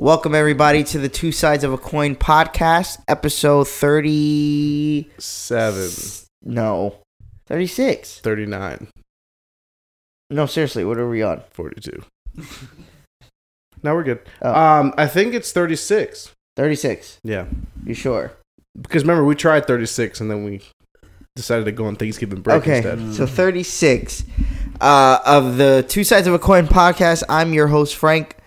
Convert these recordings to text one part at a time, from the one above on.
Welcome everybody to the Two Sides of a Coin podcast, episode thirty. Seven. No, thirty-six. 39. No, seriously, what are we on? 42. now we're good. Oh. Um, I think it's 36. Thirty-six. Yeah. You sure? Because remember, we tried 36 and then we decided to go on Thanksgiving break okay, instead. so thirty-six uh, of the Two Sides of a Coin podcast. I'm your host Frank.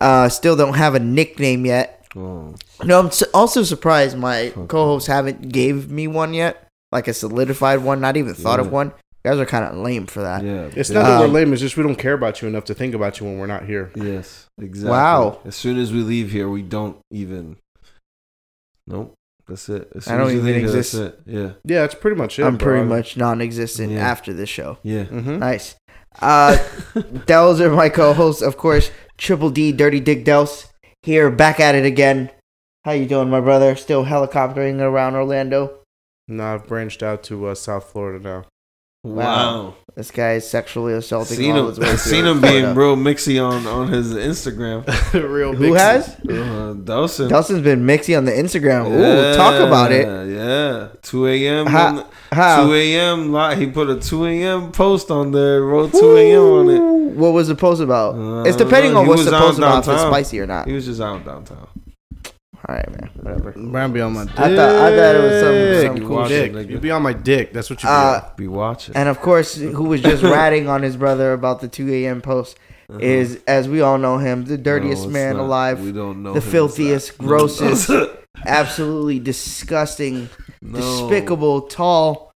Uh, still don't have a nickname yet. Oh, No, I'm s- also surprised my co-hosts haven't gave me one yet, like a solidified one. Not even thought of one. You guys are kind of lame for that. yeah. It's not that Um, we're lame, it's just we don't care about you enough to think about you when we're not here. Yes, exactly. Wow. As soon as we leave here, we don't even. Nope. That's it. As I don't as you even leave here, exist. That's it. Yeah. Yeah, that's pretty much it. I'm pretty much non-existent Yeah. after this show. Yeah. Mhm. Nice. Uh, Dels are my co-hosts, of course. Triple D, Dirty Dick Dels, here back at it again. How you doing, my brother? Still helicoptering around Orlando. No, I've branched out to uh, South Florida now. Wow. This guy is sexually assaulting Seen all him, his way seen him being Florida. real mixy on, on his Instagram. Real Who big- has? Uh, Dawson. Delson's been mixy on the Instagram. Ooh, talk about it. Yeah. 2 a.m. How- How? 2 a.m. li- He put a 2 a.m. post on there. Wrote 2 a.m. on it. What was the post about? Uh, it's depending on what's the post about, if it's spicy or not. He was just out downtown. All right, man. Whatever. Brian be on my dick. I thought- I thought it was some- some cool watch shit. it. You be on my dick. That's what you be Uh. Be watching. And of course, who was just ratting on his brother about the 2 a.m. post Uh-huh. is, as we all know him, the dirtiest No, it's man not. alive. We don't know the him as filthiest, that. grossest, absolutely disgusting, No. despicable, tall,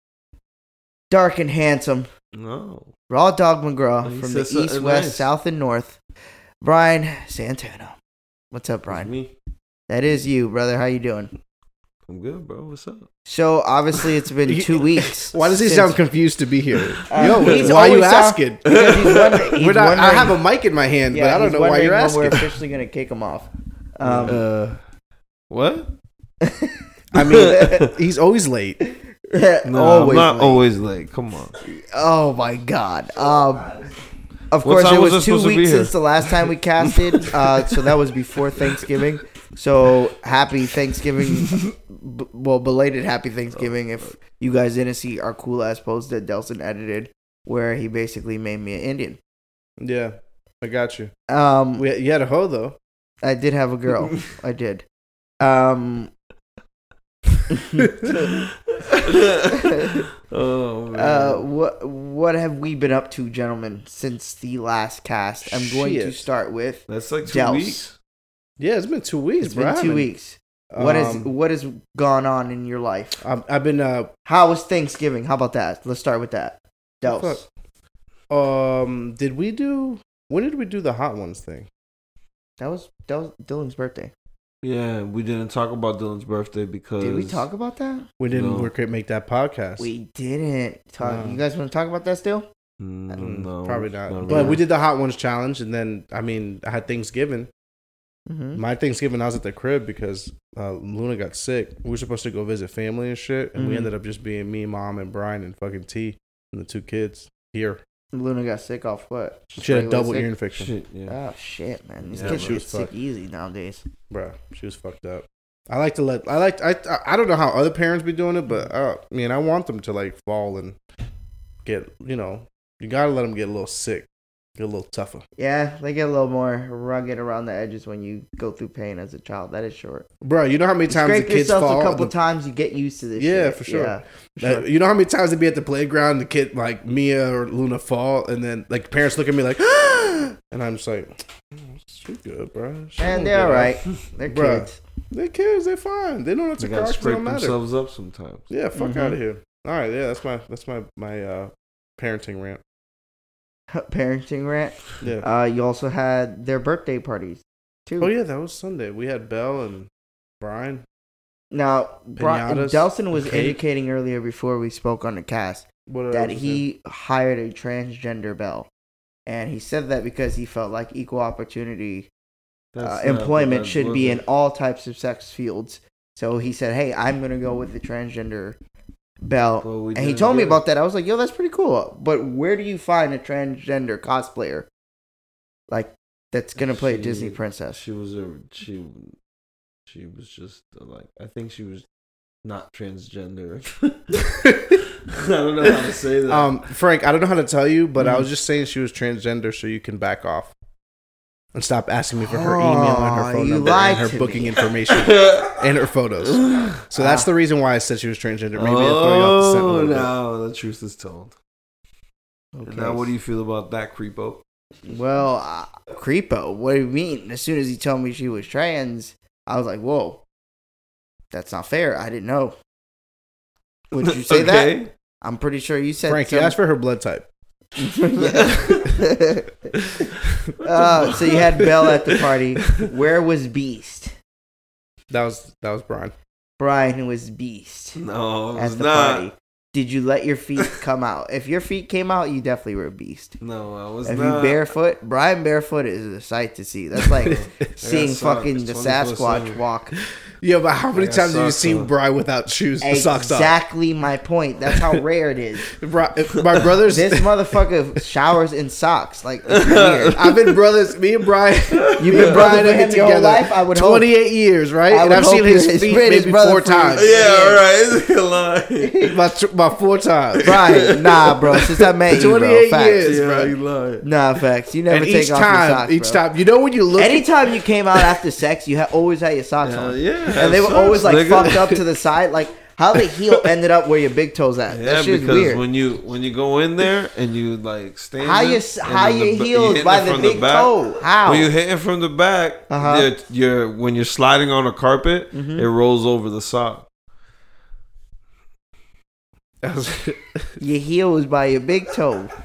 dark and handsome. No. Raw Dog McGraw He from the said east, something west, nice. south, and north. Brian Santana. What's up, Brian? Me. That is you, brother. How you doing? I'm good, bro. What's up? So obviously it's been two weeks. Why does he since- sound confused to be here? Uh, Yo, he's why are you always asking? Because he's wondering- he's We're not, I wondering- have a mic in my hand, Yeah, but I don't he's know why wondering you're when asking. We're officially gonna kick him off. Um, Uh, What? I mean, he's always late. No, always I'm not late. always late. Come on. Oh my god. Um, of What course, time it was was I two supposed to be weeks here? since the last time we casted. Uh, so that was before Thanksgiving. So happy Thanksgiving. B- well, belated happy Thanksgiving. If you guys didn't see our cool ass post that Delson edited, where he basically made me an Indian. Yeah, I got you. Um, We, you had a hoe though. I did have a girl. I did. Um, oh man. uh, what what have we been up to, gentlemen, since the last cast? I'm going to start with That's like two Dels. weeks. Yeah, it's been two weeks, It's bro. been two weeks. What is Um, what has gone on in your life? I've, I've been uh How was Thanksgiving? How about that? Let's start with that. Dels. um. Did we do? When did we do the hot ones thing? That was that was Dylan's birthday. Yeah, we didn't talk about Dylan's birthday because Did we talk about that? We didn't No. work make that podcast. We didn't talk. No. You guys want to talk about that still? Mm, Mm, no, probably not. not but really. we did the hot ones challenge, and then I mean, I had Thanksgiving. Mm-hmm. My Thanksgiving, I was at the crib because uh, Luna got sick. We were supposed to go visit family and shit, and we Mhm. ended up just being me, mom, and Brian, and fucking T, and the two kids here. Luna got sick off what? Just She had a double sick? ear infection, Shit, yeah. Oh shit, man! These Yeah, kids she get was sick fucked. easy nowadays. Bruh, She was fucked up. I like to let I like I I don't know how other parents be doing it, but uh, I mean I want them to like fall and get you know you gotta let them get a little sick, get a little tougher. Yeah, they get a little more rugged around the edges when you go through pain as a child. That is short. Bro, you know how many You times the scrape kids yourself fall? a couple the- times, you get used to this. Yeah, shit. for sure. Yeah, for Uh, you know how many times they be at the playground, the kid like Mia or Luna fall, and then like parents look at me like, and I'm just like, "Mm, she good, bro. She And they're get all up." right. They're Bruh. kids. They're kids. They're fine. They know not They to gotta cry. 'cause It scrape don't matter. themselves up sometimes. Yeah, fuck Mhm. out of here. All right, yeah, that's my that's my my uh parenting rant. Parenting rant. Yeah. Uh, you also had their birthday parties too. oh yeah, that was Sunday. We had Belle and Brian. Now, Brian, Delson was indicating earlier before we spoke on the cast What that he hired a transgender belle, and he said that because he felt like equal opportunity uh, employment should be in all types of sex fields. So he said, "Hey, I'm gonna go with the transgender belle." Well, we and he told me it. about that. I was like, "Yo, that's pretty cool." But where do you find a transgender cosplayer? Like, that's gonna play a Disney princess. She was a she. She was just uh, like I think she was not transgender. I don't know how to say that. Um, Frank, I don't know how to tell you, but I Mhm. was just saying she was transgender, so you can back off and stop asking me for her email and her Oh, phone you number lied and her booking information and her photos. So that's the reason why I said she was transgender. Maybe I throw you off the scent oh, bit. the truth is told. Okay. Now, what do you feel about that, creepo? Well, uh, creepo. What do you mean? As soon as he told me she was trans, I was like, "Whoa, that's not fair." I didn't know. Would you say that? I'm pretty sure you said. Frank, you asked for her blood type. Uh, so you had Belle at the party. Where was Beast? That was that was Brian. Brian was Beast No, it at the not. party. Did you let your feet come out? If your feet came out, you definitely were a beast. No, I was If not. you barefoot, Brian barefoot is a sight to see. That's like seeing fucking the Sasquatch walk. Yeah, but how many got times have you seen on. Brian without shoes, socks off? Exactly my point. That's how rare it is. Bri- My brothers, This motherfucker showers in socks. Like it's weird. I've been brothers. Me and Brian, You've me been and brothers Brian with him been your whole together life. I would 28 years, right? I and I've seen his his- feet his maybe brother four for times. Yeah, all right. It's a lie. about, about four times. Brian, nah, bro. Since I met you, bro. 28 Facts. years. yeah, bro. you lied. Nah, facts. You never And take each off your time, socks, each bro. time, you know when you look. Anytime you came out after sex, you ha- always had your socks Yeah, on. yeah. and they were always like nigga. fucked up to the side. Like how the heel ended up where your big toes at. Yeah, that because weird. when you when you go in there and you like stand, how your how your heels by the big toe? How? When you hitting from the back, Uh-huh. you're, you're when you're sliding on a carpet, Mhm. it rolls over the sock. your heel is by your big toe.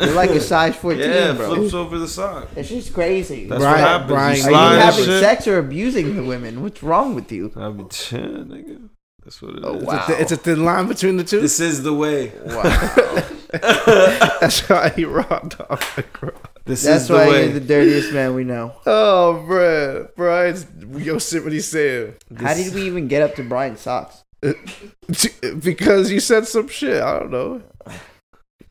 You're like a size 14, yeah, bro. flips over the sock. It's just crazy. That's Brian- what happens. Brian- you Are you having shit. sex or abusing the women? What's wrong with you? I mean, shit, nigga. That's what it oh, is. Oh, It's a wow. it's a thin line between the two. This is the way. Wow. That's why he robbed off the cross. This That's is the why way. you're the dirtiest man we know. Oh, bro, Brian's yo, sit what he's saying. How did we even get up to Brian's socks? Because you said some shit. I don't know.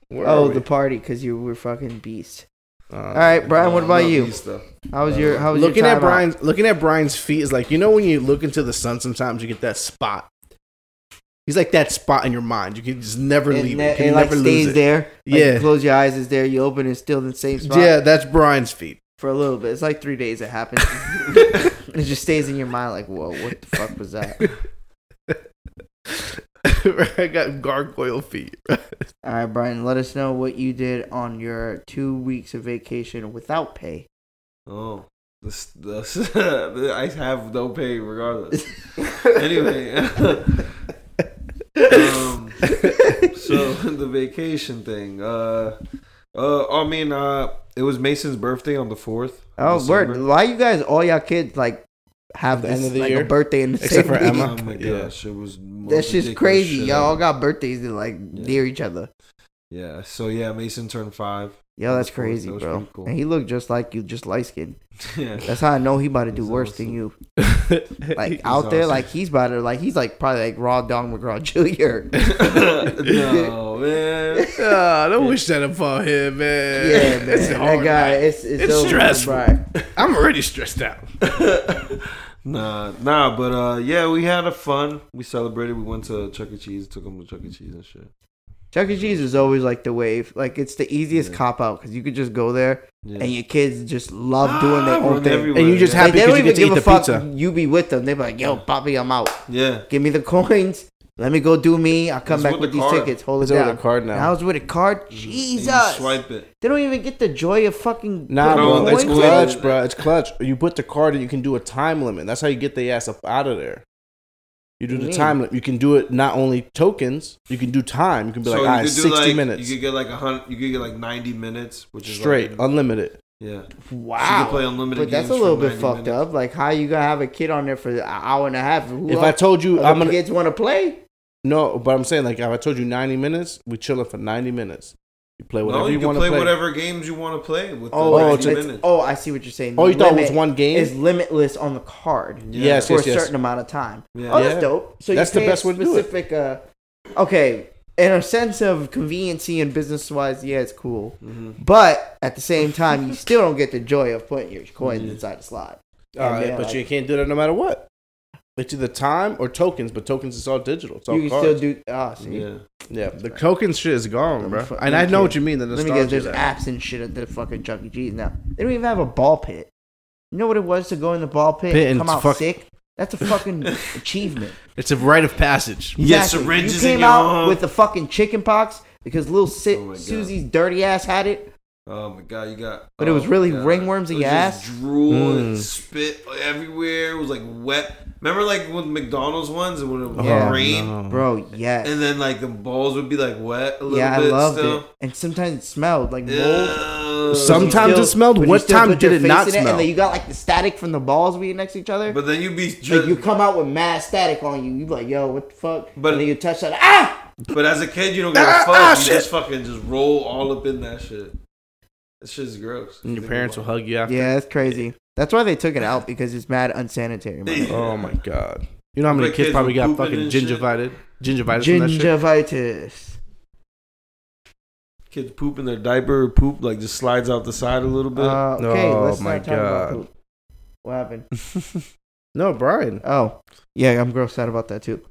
Where oh, the party because you were fucking beast. Uh, All right, Brian. What about you? these stuff. How was your How was looking your at time out? Brian's looking at Brian's feet is like you know when you look into the sun. Sometimes you get that spot. He's like that spot in your mind. You can just never It, leave ne- it. You can it like never lose stays it. there. Like, Yeah. you close your eyes, it's there. You open, it's still the same spot. Yeah, that's Brian's feet. For a little bit, it's like three days. It happens. it just stays in your mind. Like, whoa, what the fuck was that? I got gargoyle feet. All right, Brian. Let us know what you did on your two weeks of vacation without pay. Oh, this, this I have no pay regardless. anyway, um, so the vacation thing. Uh, uh, I mean, uh, it was Mason's birthday on the fourth. Oh, word. Why you guys, all y'all kids, like have the this, end of the like year? a birthday in the Except same for week? Emma. Oh my Yeah. gosh, it was. the most That's just crazy. shit Y'all all ever. got birthdays that like Yeah. near each other. Yeah. So yeah, Mason turned five. Yo, that's That's cool. crazy, That bro. cool. And he looked just like you, just light skinned. yeah. That's how I know he about to do He's worse than you. like, Like out there, like he's about to, like he's like probably like Raw Dong McGraw Jr. no man. Ah, don't wish that upon him, man. yeah, man. It's that hard, guy, man. it's it's, It's over stressful. I'm already stressed out. Nah, nah, but uh, yeah, we had a fun. We celebrated. We went to Chuck E. Cheese, took him to Chuck E. Cheese and shit. Chuck E. Cheese is always like the wave. Like it's the easiest Yeah. cop out because you could just go there Yeah. and your kids just love doing their Ah, own run thing. everywhere, And you just yeah. happy Like, they 'cause don't you even get to give eat a the fuck. pizza. You be with them. They be like, "Yo, Bobby, I'm out. Yeah. Give me the coins. Let me go do me. I'll come It's back with with the these card. tickets. Hold it It's over down." the card And I now. was with a card. And Jesus, you swipe it. they don't even get the joy of fucking. Nah, putting No, bro, it's coins in. clutch, bro. It's clutch. You put the card and you can do a time limit. That's how you get the ass up out of there. You do What the you time. You can do it not only tokens. You can do time. You can be like, all right, could do, sixty like, minutes You could get like a hundred. You could get like ninety minutes, which is straight, Like, unlimited. yeah. Wow. So you can play unlimited But that's a games little for bit 90 fucked minutes. up. Like, how you gonna have a kid on there for an hour and a half? Who If else- I told you, other I'm gonna kids want to play. no, but I'm saying like if I told you ninety minutes, we chilling for ninety minutes. You play whatever no, you, you, can want play, to play. whatever games you want to play with Oh, the Oh, 90 it's- minutes. oh, I see what you're saying. Oh, you thought it was one game? Is limitless on the card Yeah. Yes, for yes, a yes. certain amount of time. Yeah. Oh, that's Yeah. dope. So That's you the pay a best way to do it. specific, Uh, okay, in a sense of conveniency and business wise, yeah, it's cool. Mhm. But at the same time, you still don't get the joy of putting your coins Yeah. inside the slot. All right, but like- you can't do that no matter what. It's either time or tokens, but tokens is all digital. It's all You can cards. still do. Ah, see. Yeah. Yeah, the token shit is gone, bro. fu- And I know what you mean. The Let me nostalgia. guess. There's of apps and shit at the fucking Chuck E. Cheese now. They don't even have a ball pit. You know what it was to go in the ball pit, Pit and and come out fuck- sick? That's a fucking achievement. It's a rite of passage. You get Exactly. syringes You in came your out arm. with the fucking chicken pox because little si- Oh my God. Susie's dirty ass had it. Oh my god, you got. But it was oh really God. ringworms in It was your just ass? Drool and Mm. spit everywhere. It was like wet. Remember, like with McDonald's ones, and when it would Yeah. rain, no. Bro, yes. and then like the balls would be like wet a little yeah, I loved still. it. And sometimes it smelled like mold. Yeah. Sometimes You it smelled. but What time did it not in smell? And then you got like the static from the balls being next to each other. But then you'd be. like you come out with mad static on you. You be like, yo, what the fuck? But- and then you touch that. Ah! But as a kid, you don't give a Ah, fuck. ah, you shit. just fucking just roll all up in that shit. That shit's gross. and your parents will hug you after. Yeah, that's crazy. That's why they took it out because it's mad unsanitary. man. Oh my god. You know how many Like kids kids probably were got pooping fucking and shit. gingivitis? Gingivitis from that shit. Gingivitis. Kids poop in their diaper, poop like just slides out the side a little bit. Uh, okay, Oh let's my not talk about God. poop. What happened? No, Brian. Oh, yeah, I'm grossed out about that too.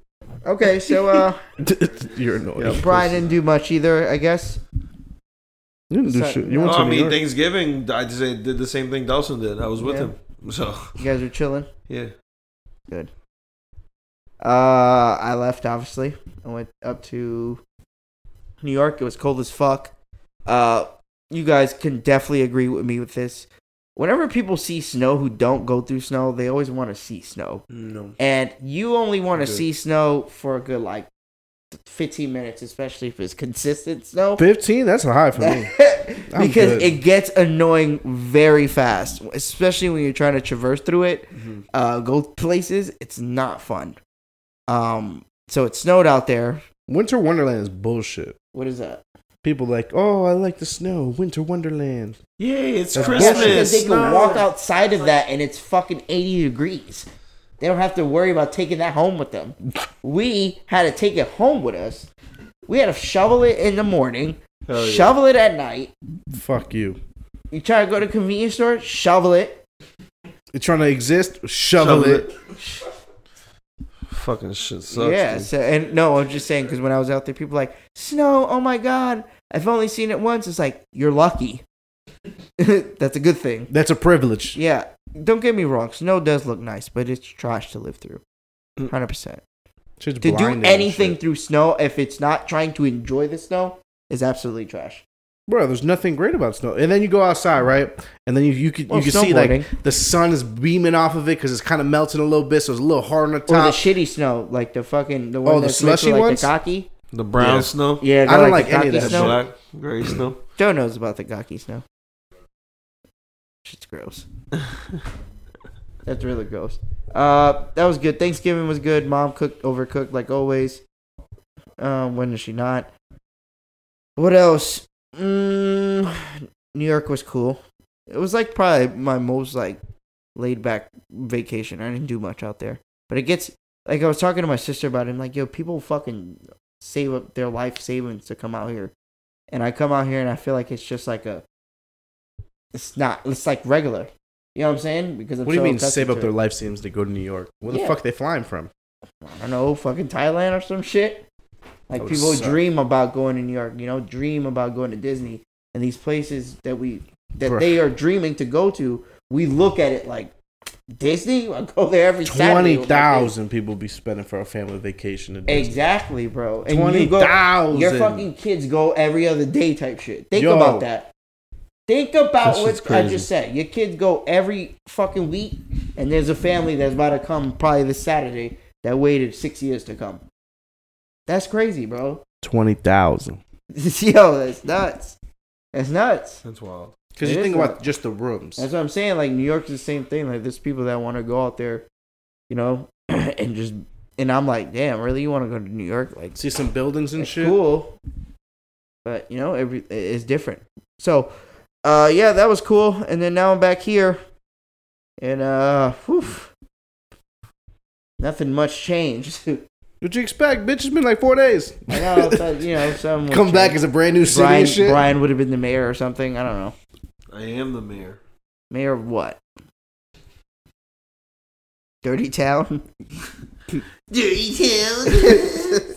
Okay, so uh, You're annoying. Yeah, Brian didn't do much either, I guess. You didn't do So- shit. You No, went to I New mean York. Thanksgiving. I just did the same thing Dawson did. I was with Yeah. him, so You guys are chilling. yeah. Good. Uh, I left obviously. I went up to New York. It was cold as fuck. Uh, you guys can definitely agree with me with this. Whenever people see snow who don't go through snow, they always want to see snow. No. And you only want to Good. see snow for a good like 15 minutes, especially if it's consistent snow. Fifteen. That's a high for me. Because good. it gets annoying very fast, especially when you're trying to traverse through it, Mm-hmm. uh, go places. It's not fun. Um, so it snowed out there. Winter Wonderland is bullshit. What is that? People like, oh, I like the snow. Winter Wonderland. Yay! It's That's Christmas. Bullshit, because they can walk outside of that and it's fucking 80 degrees. They don't have to worry about taking that home with them. We had to take it home with us. We had to shovel it in the morning, Hell yeah. shovel it at night. Fuck you. You try to go to a convenience store, shovel it. You're trying to exist. Shovel, Shovel it. Fucking shit sucks. yeah, dude. so, and no, I'm just saying because when I was out there, people were like snow. Oh my god, I've only seen it once. It's like you're lucky. That's a good thing. That's a privilege. Yeah, don't get me wrong. Snow does look nice, but it's trash to live through. Mm. Hundred percent. Shit's To do anything through snow, if it's not trying to enjoy the snow, is absolutely trash. bro. There's nothing great about snow. And then you go outside, right? And then you you could Well, you can see like the sun is beaming off of it because it's kind of melting a little bit, so it's a little hard on the top. Or the shitty snow, like the fucking the one Oh, the that's mixed slushy like ones? the gaki. The brown Yeah. snow. Yeah, I don't like, like any of that snow. Black, gray snow. Joe knows about the gaki snow. Shit's gross. That's really gross. Uh, that was good. Thanksgiving was good. Mom cooked, overcooked like always. Um, when is she not? What else? Mm, New York was cool. It was like probably my most like laid back vacation. I didn't do much out there, but it gets like I was talking to my sister about it. Like, yo, people fucking save up their life savings to come out here, and I come out here and I feel like it's just like a. It's not. It's like regular. You know what I'm saying? Because I'm what do you so mean save up their it. life savings to go to New York? Where the Yeah. fuck they flying from? I don't know, fucking Thailand or some shit. Like people suck. dream about going to New York, you know, dream about going to Disney and these places that we that Bruh. they are dreaming to go to. We look at it like Disney. I go there every Twenty thousand people be spending for a family vacation. Exactly, bro. And Twenty you thousand. your fucking kids go every other day type shit. Think Yo. about that. Think about That what shit's I just said. Your kids go every fucking week, and there's a family that's about to come probably this Saturday that waited six years to come. That's crazy, bro. Twenty thousand. Yo, that's nuts. That's nuts. That's wild. Because you is think a- about just the rooms. That's what I'm saying. Like New York's the same thing. Like there's people that want to go out there, you know, and just and I'm like, damn, really, you want to go to New York? Like, See some buildings and shit. cool, but you know, every it's different. So, uh, yeah, that was cool. And then now I'm back here, and uh, whew, nothing much changed. What you expect, bitch? It's been like four days. I know, so, you know, some would Come back as a brand new city Brian. and shit. Brian would have been the mayor or something. I don't know. I am the mayor. Mayor of what? Dirty Town. Dirty Town.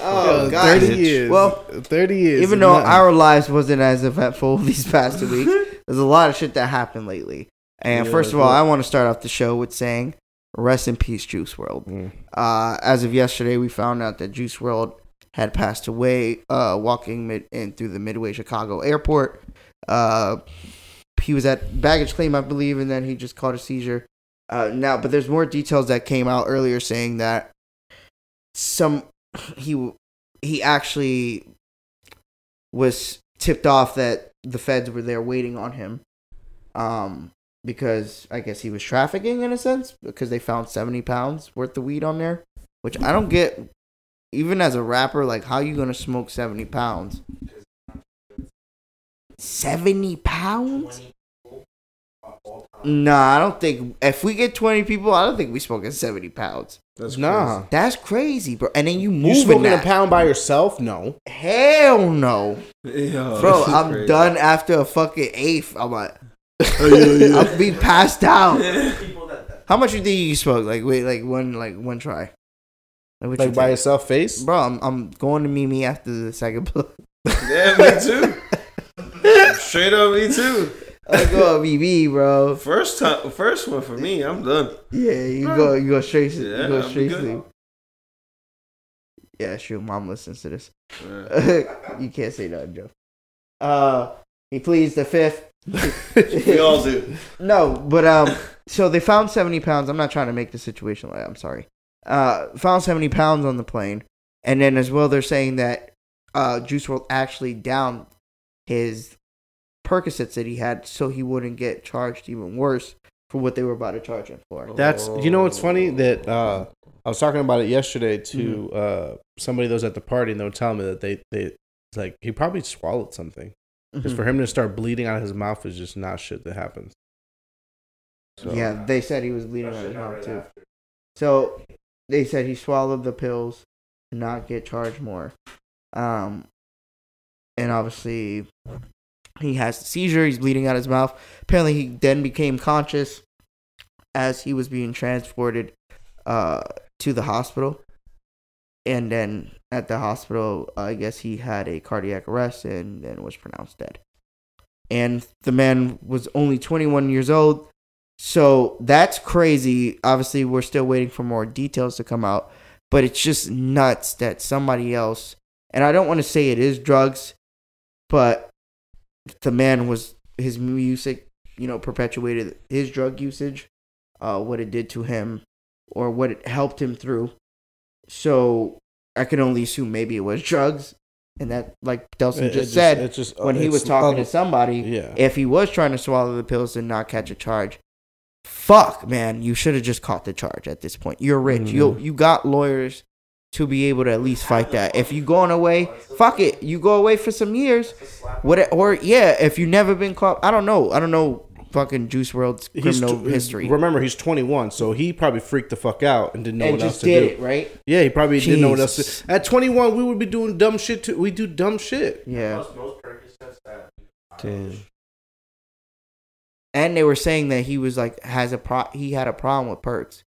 Oh Yo, God. thirty years. Well, thirty years. Even though nothing. our lives wasn't as eventful these past two weeks, there's a lot of shit that happened lately. And Yeah, first of all, what? I want to start off the show with saying, "Rest in peace, Juice WRLD." Mm. Uh, as of yesterday, we found out that Juice WRLD had passed away uh, walking mid- in through the Midway Chicago airport. Uh, he was at baggage claim, I believe, and then he just caught a seizure. Uh, now, but there's more details that came out earlier saying that some he he actually was tipped off that the feds were there waiting on him. Um, because I guess he was trafficking in a sense because they found 70 pounds worth of weed on there, which I don't get. Even as a rapper, like how you gonna smoke 70 pounds? 70 pounds? Nah, I don't think. If we get 20 people, I don't think we smoking 70 pounds. That's Nah. That's crazy, bro. And then you move. You moving smoking that. a pound by yourself? No. Hell no. Yo, bro. I'm crazy. done after a fucking eighth. I'm like, Oh, yeah, yeah. I'll be passed out. How much you think you smoke? Like wait, like one, like one try. Like, what you by yourself face? bro. I'm, I'm going to Mimi after the second blow. Yeah, me too. Straight up, me too. I go Mimi, bro. First time, first one for me. I'm done. Yeah, you go, you go straight, to, Yeah, you go straight good. sleep. Yeah, shoot, mom listens to this. Yeah. you can't say that, Joe. Uh, he pleads the fifth. We all do. No, but um, so they found seventy pounds. I'm not trying to make the situation like I'm sorry. Uh, found seventy pounds on the plane, and then as well they're saying that uh, Juice WRLD actually downed his Percocets that he had, so he wouldn't get charged even worse for what they were about to charge him for. That's you know what's funny that uh, I was talking about it yesterday to uh, somebody that was at the party and they were telling me that they they it's like he probably swallowed something because Mhm. for him to start bleeding out of his mouth is just not shit that happens. So, Yeah, they said he was bleeding out his mouth too. So they said he swallowed the pills to not get charged more. Um, and obviously he has a seizure. He's bleeding out his mouth. Apparently, he then became conscious as he was being transported uh, to the hospital. And then at the hospital, I guess he had a cardiac arrest and then was pronounced dead. And the man was only 21 years old. So that's crazy. Obviously, we're still waiting for more details to come out, but it's just nuts that somebody else, and I don't want to say it is drugs, but the man was his music, you know, perpetuated his drug usage, uh, what it did to him, or what it helped him through. So I can only assume maybe it was drugs, and that, like Delson It- it just said, it's just, when he was talking to somebody, yeah. if he was trying to swallow the pills and not catch a charge, fuck, man, you should have just caught the charge at this point. You're rich. You Mhm. you got lawyers to be able to at least fight that. If you going away, fuck it. You go away for some years. What or yeah, if you never been caught, I don't know. I don't know fucking Juice WRLD's criminal tw- history. Remember, he's 21, so he probably freaked the fuck out and didn't know and what else to did do. it, right? Yeah, he probably didn't know what else Jesus. to. At 21, we would be doing dumb shit too. We do dumb shit. Yeah. Damn. and they were saying that he was like has a pro he had a problem with perks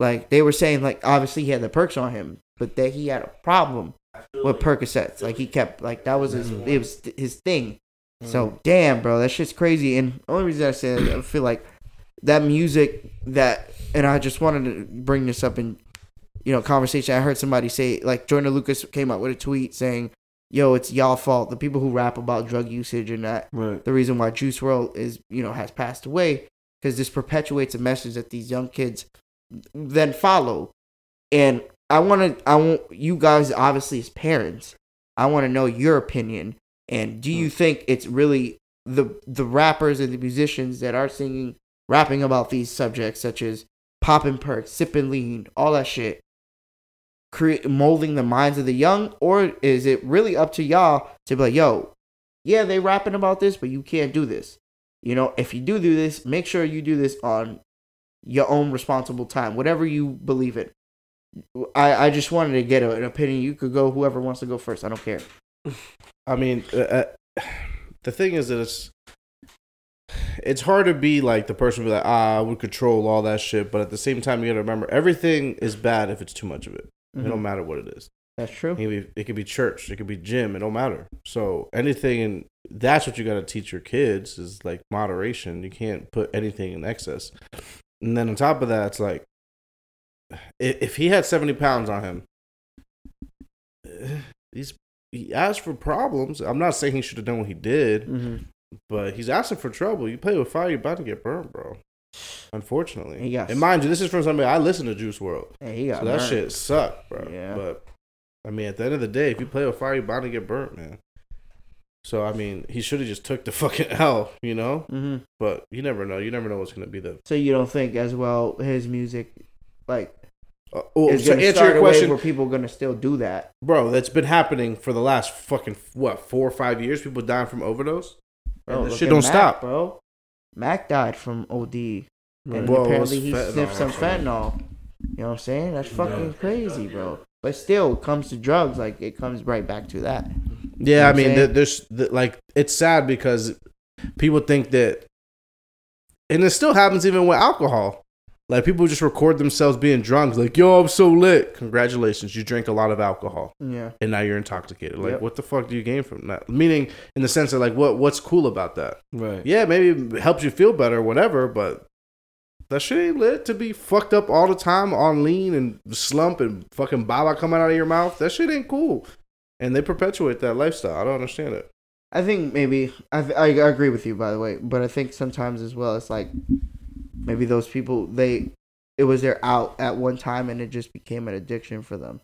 like they were saying like obviously he had the perks on him but that he had a problem with percocets. Like he kept like that was his it was his thing. So mm. damn bro that shit's crazy. And the only reason i say that, i feel like that music that and i just wanted to bring this up in you know conversation. I heard somebody say like jordan lucas came out with a tweet saying yo it's y'all fault. The people who rap about drug usage and that Right. the reason why Juice WRLD is you know has passed away because this perpetuates a message that these young kids then follow. And I want to I want you guys obviously as parents, I want to know your opinion. And do you mm. think it's really the the rappers and the musicians that are singing rapping about these subjects such as popping perks, sipping lean, all that shit, create molding the minds of the young, or is it really up to y'all to be like, yo, yeah, they rapping about this, but you can't do this. You know, if you do do this, make sure you do this on your own responsible time, whatever you believe in. I I just wanted to get an opinion. You could go whoever wants to go first. I don't care. I mean, uh, uh, the thing is that it's it's hard to be like the person who be like, ah, I would control all that shit, but at the same time, you gotta remember everything is bad if it's too much of it. It Mhm. don't matter what it is. That's true. It could, be, it could be church, it could be gym, it don't matter. So anything, and that's what you gotta teach your kids is like moderation. You can't put anything in excess. And then on top of that, it's like i- if he had seventy pounds on him, eh, he's he asked for problems. I'm not saying he should have done what he did, hmm but he's asking for trouble. You play with fire, you're about to get burned, bro. Unfortunately, He got- and mind you, this is from somebody I listen to Juice WRLD, Hey, he got so that burned. shit sucked, bro. Yeah. But I mean, at the end of the day, if you play with fire, you're bound to get burnt, man. So I mean, he should have just took the fucking L, you know. hmm But you never know. You never know what's gonna be the. So you don't think as well his music, like, Uh, well, is to going to answer start your a question, where people are going to still do that? bro, that's been happening for the last fucking what four or five years. People dying from overdose. Bro, And this shit don't Mac, stop. bro. Mac died from OD, and Well, apparently he fentanyl sniffed some fentanyl. You know what I'm saying? That's fucking crazy, bro. But still, it comes to drugs, like it comes right back to that. Yeah, know I mean, saying? there's th- like it's sad because people think that, and it still happens even with alcohol. Like people just record themselves being drunk, like "Yo, I'm so lit." Congratulations, you drink a lot of alcohol, Yeah. and now you're intoxicated. Like, Yep. what the fuck do you gain from that? Meaning, in the sense of like, what what's cool about that? Right. Yeah, maybe it helps you feel better, whatever, but that shit ain't lit to be fucked up all the time on lean and slump and fucking baba coming out of your mouth. That shit ain't cool, and they perpetuate that lifestyle. I don't understand it. I think maybe I, I agree with you by the way, but I think sometimes as well it's like maybe those people they it was their out at one time and it just became an addiction for them.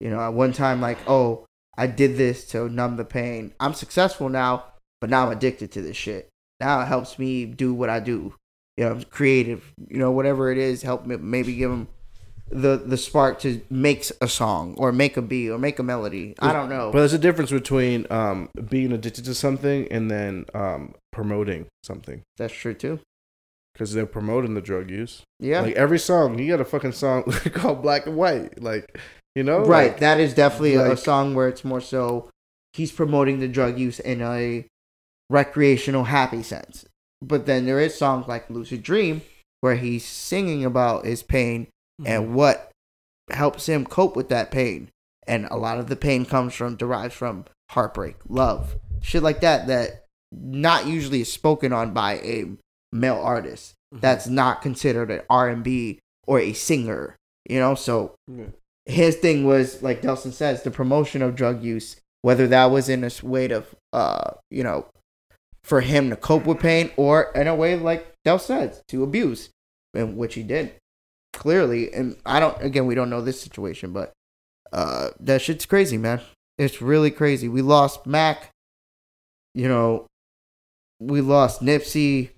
You know, at one time like, oh, I did this to numb the pain. I'm successful now, but now I'm addicted to this shit. Now it helps me do what I do. You know, creative. You know, whatever it is, help me maybe give them the the spark to make a song or make a beat or make a melody. I don't know. But there's a difference between um, being addicted to something and then um, promoting something That's true too. because they're promoting the drug use. Yeah. Like every song, you got a fucking song called Black and White. Like, you know, right. Like, that is definitely a- a song where it's more so he's promoting the drug use in a recreational, happy sense. But then there is songs like Lucid Dream where he's singing about his pain Mm-hmm. and what helps him cope with that pain. And a lot of the pain comes from derives from heartbreak, love, shit like that that not usually is spoken on by a male artist. Mm-hmm. That's not considered an R and B or a singer. You know, so Yeah. his thing was like Delson says, the promotion of drug use, whether that was in a way to, uh, you know, for him to cope with pain, or in a way like Del says to abuse, and which he did clearly. And I don't, again, we don't know this situation, but uh, that shit's crazy, man. It's really crazy. We lost Mac. You know, we lost Nipsey.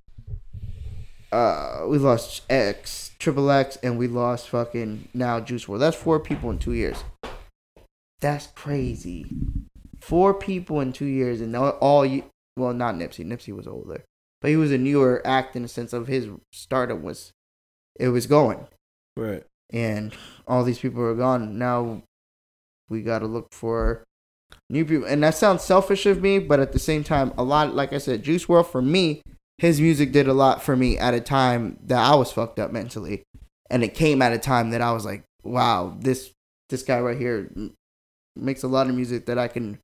Uh, we lost X, Triple X, and we lost fucking now Juice WRLD. That's four people in two years. That's crazy. Four people in two years, and all you. Well, not Nipsey. Nipsey was older, but he was a newer act in the sense of his stardom was, it was going, Right. and all these people are gone. Now, we got to look for new people, and that sounds selfish of me, but at the same time, a lot. Like I said, Juice WRLD for me, his music did a lot for me at a time that I was fucked up mentally, and it came at a time that I was like, wow, this this guy right here makes a lot of music that I can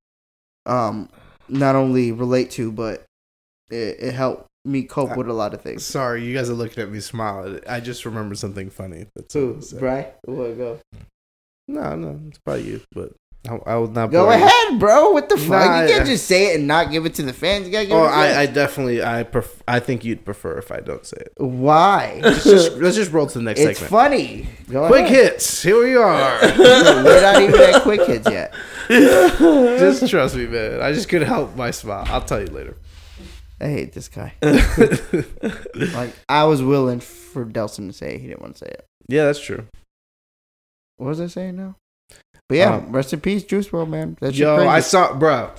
um not only relate to, but it, it helped me cope uh, with a lot of things. Sorry, you guys are looking at me smile. I just remembered something funny. That's Who. Bry? What go? No, no, it's probably you, but I, I will not. Go you. ahead, bro. What the fuck? Nah, you can't yeah. just say it and not give it to the fans. You gotta give Oh, it I. I definitely, I pref- I think you'd prefer if I don't say it. Why? Let's just, let's just roll to the next it's segment. funny. Go Quick ahead. hits. Here we are. We're not even at quick hits yet. just trust me, man. I just couldn't help my smile. I'll tell you later. I hate this guy. Like I was willing for Delson to say it. He didn't want to say it. yeah, that's true. What was I saying now? But yeah, Um, rest in peace, Juice WRLD, man. That shit Yo, crazy. I saw, bro.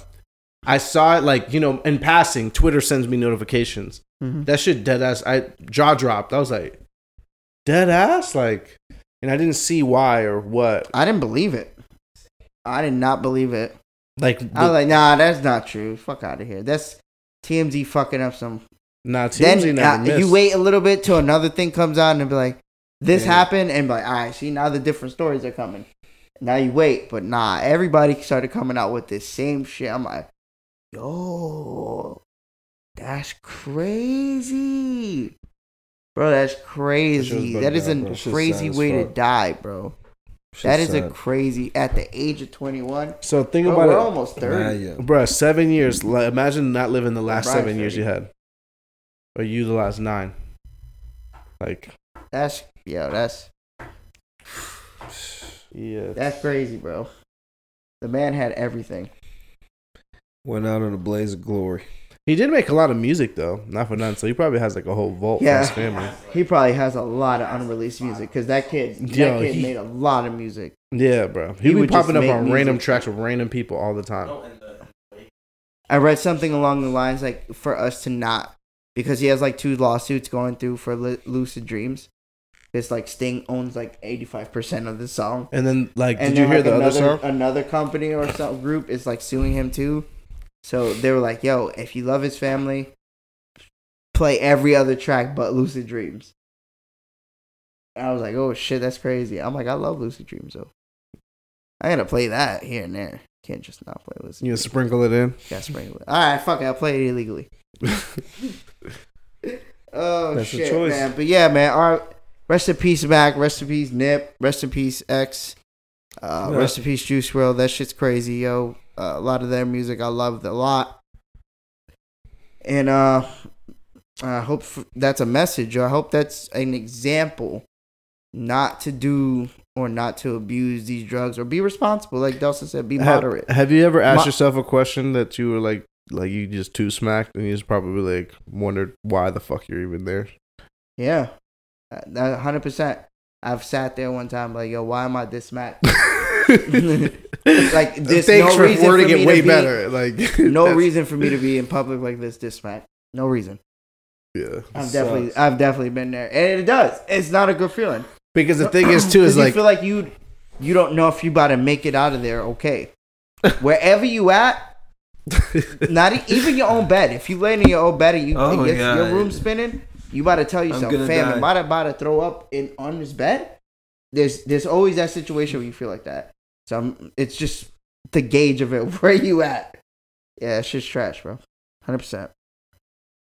I saw it like you know in passing. Twitter sends me notifications. Mhm. That shit dead ass. I jaw dropped. I was like, dead ass. Like and I didn't see why or what. I didn't believe it. I did not believe it. Like, I was like, nah, that's not true. Fuck out of here. That's TMZ fucking up some. nah, TMZ then never uh, missed. you wait a little bit till another thing comes out and be like, this Yeah. happened, and be like, all right, see now the different stories are coming. Now you wait, but nah, everybody started coming out with this same shit. I'm like, yo, that's crazy, bro. That's crazy. That is out, a bro. Crazy way to die, bro. Shit's That is a crazy at the age of 21. So think Bro, about we're it, almost 30. Nah, yeah. Bruh, Seven years. Like, imagine not living the last Brian's seven years you had, or you the last nine. Like, That's yo, that's yeah, that's crazy, bro. The man had everything. Went out in a blaze of glory. he did make a lot of music though, not for none. So he probably has like a whole vault Yeah. for his family. He probably has a lot of unreleased music because that kid, that Yo, kid he- made a lot of music. Yeah, bro. He He be would popping up make on random tracks with random people all the time. I read something along the lines like for us to not because he has like two lawsuits going through for Lu- Lucid Dreams. It's like Sting owns like eighty five percent of the song, And then, like, and did you hear like, the other song? Another company or some group is like suing him too. So they were like, "Yo, if you love his family, play every other track but Lucid Dreams." And I was like, "Oh shit, that's crazy." I'm like, "I love Lucid Dreams though. I gotta play that here and there. Can't just not play Lucid. You Dreams. sprinkle it in. Gotta sprinkle it. All right, fuck it. I'll play it illegally." Oh That's shit, choice. man! But yeah, man. Our rest in peace, Mac. Rest in peace, Nip. Rest in peace, X. Uh, Yeah. Rest in peace, Juice WRLD. That shit's crazy, yo. Uh, a lot of their music I loved a lot, and uh, I hope f- that's a message. I hope that's an example, not to do or not to abuse these drugs or be responsible. Like Delson said, be Have, moderate. have you ever asked Mo- yourself a question that you were like, like you just too smacked, and you just probably like wondered why the fuck you're even there? Yeah, hundred percent. I've sat there one time like, yo, why am I this mad? Like, there's Thanks no for reason wording for me it to way be- better. Like No reason for me to be in public like this, this smack. No reason. Yeah, I've definitely, sucks. I've definitely been there, and it does. It's not a good feeling. because the thing is too is 'Cause you like feel like you, you don't know if you about to make it out of there. Okay, wherever you at, not e- even your own bed. If you lay in your own bed and you Oh your, your room spinning, you about to tell yourself, "Fam, die." am I about to throw up in on this bed?" There's there's always that situation where you feel like that. So I'm, it's just the gauge of it. Where you at? Yeah, it's just trash, bro. Hundred percent.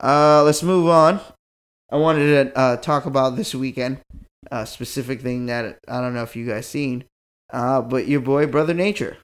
Uh, let's move on. I wanted to uh, talk about this weekend, a specific thing that I don't know if you guys seen, uh, but your boy Brother Nature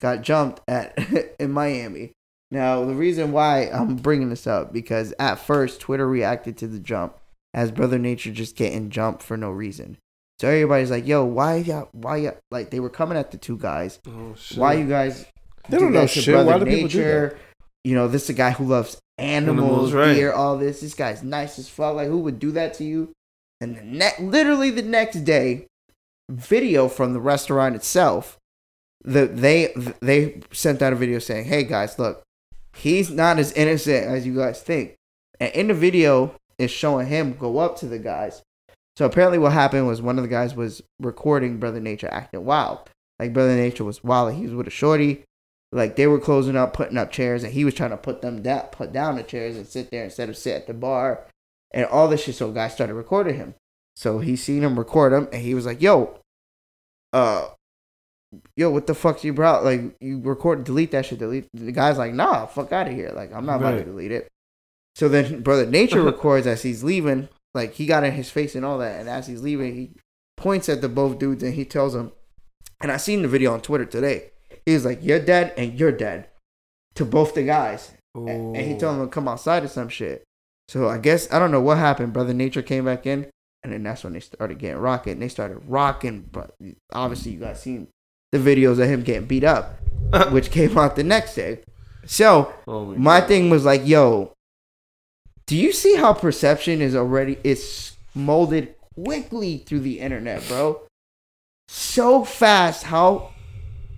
got jumped at in Miami. Now the reason why I'm bringing this up because at first Twitter reacted to the jump as Brother Nature just getting jumped for no reason. So everybody's like, "Yo, why y'all? Why y'all?" Like they were coming at the two guys. Oh shit. Why you guys? They do don't know to shit. Brother Why do people do Nature? You know, this is a guy who loves animals, Animals, right. deer, all this. This guy's nice as fuck. Like, who would do that to you? And the ne- literally the next day, video from the restaurant itself, the they they sent out a video saying, "Hey guys, look, he's not as innocent as you guys think." And in the video, it's showing him go up to the guys. So apparently, what happened was one of the guys was recording Brother Nature acting wild. Like Brother Nature was wild. He was with a shorty. Like they were closing up, putting up chairs, and he was trying to put them down, put down the chairs and sit there instead of sit at the bar, and all this shit. So guys started recording him. So he seen him record him, and he was like, "Yo, uh, yo, what the fuck you brought? Like you record, delete that shit. Delete." The guy's like, "Nah, fuck out of here. Like I'm not about to delete it." So then Brother Nature records as he's leaving. Like he got in his face and all that, and as he's leaving, he points at the both dudes and he tells them. And I seen the video on Twitter today. He's like, "You're dead and you're dead," to both the guys, and, and he told them to come outside or some shit. So I guess I don't know what happened. Brother Nature came back in, and then that's when they started getting rocking. They started rocking, but obviously you guys seen the videos of him getting beat up, which came out the next day. So Oh my, my thing was like, yo, do you see how perception is already it's molded quickly through the internet, bro? So fast how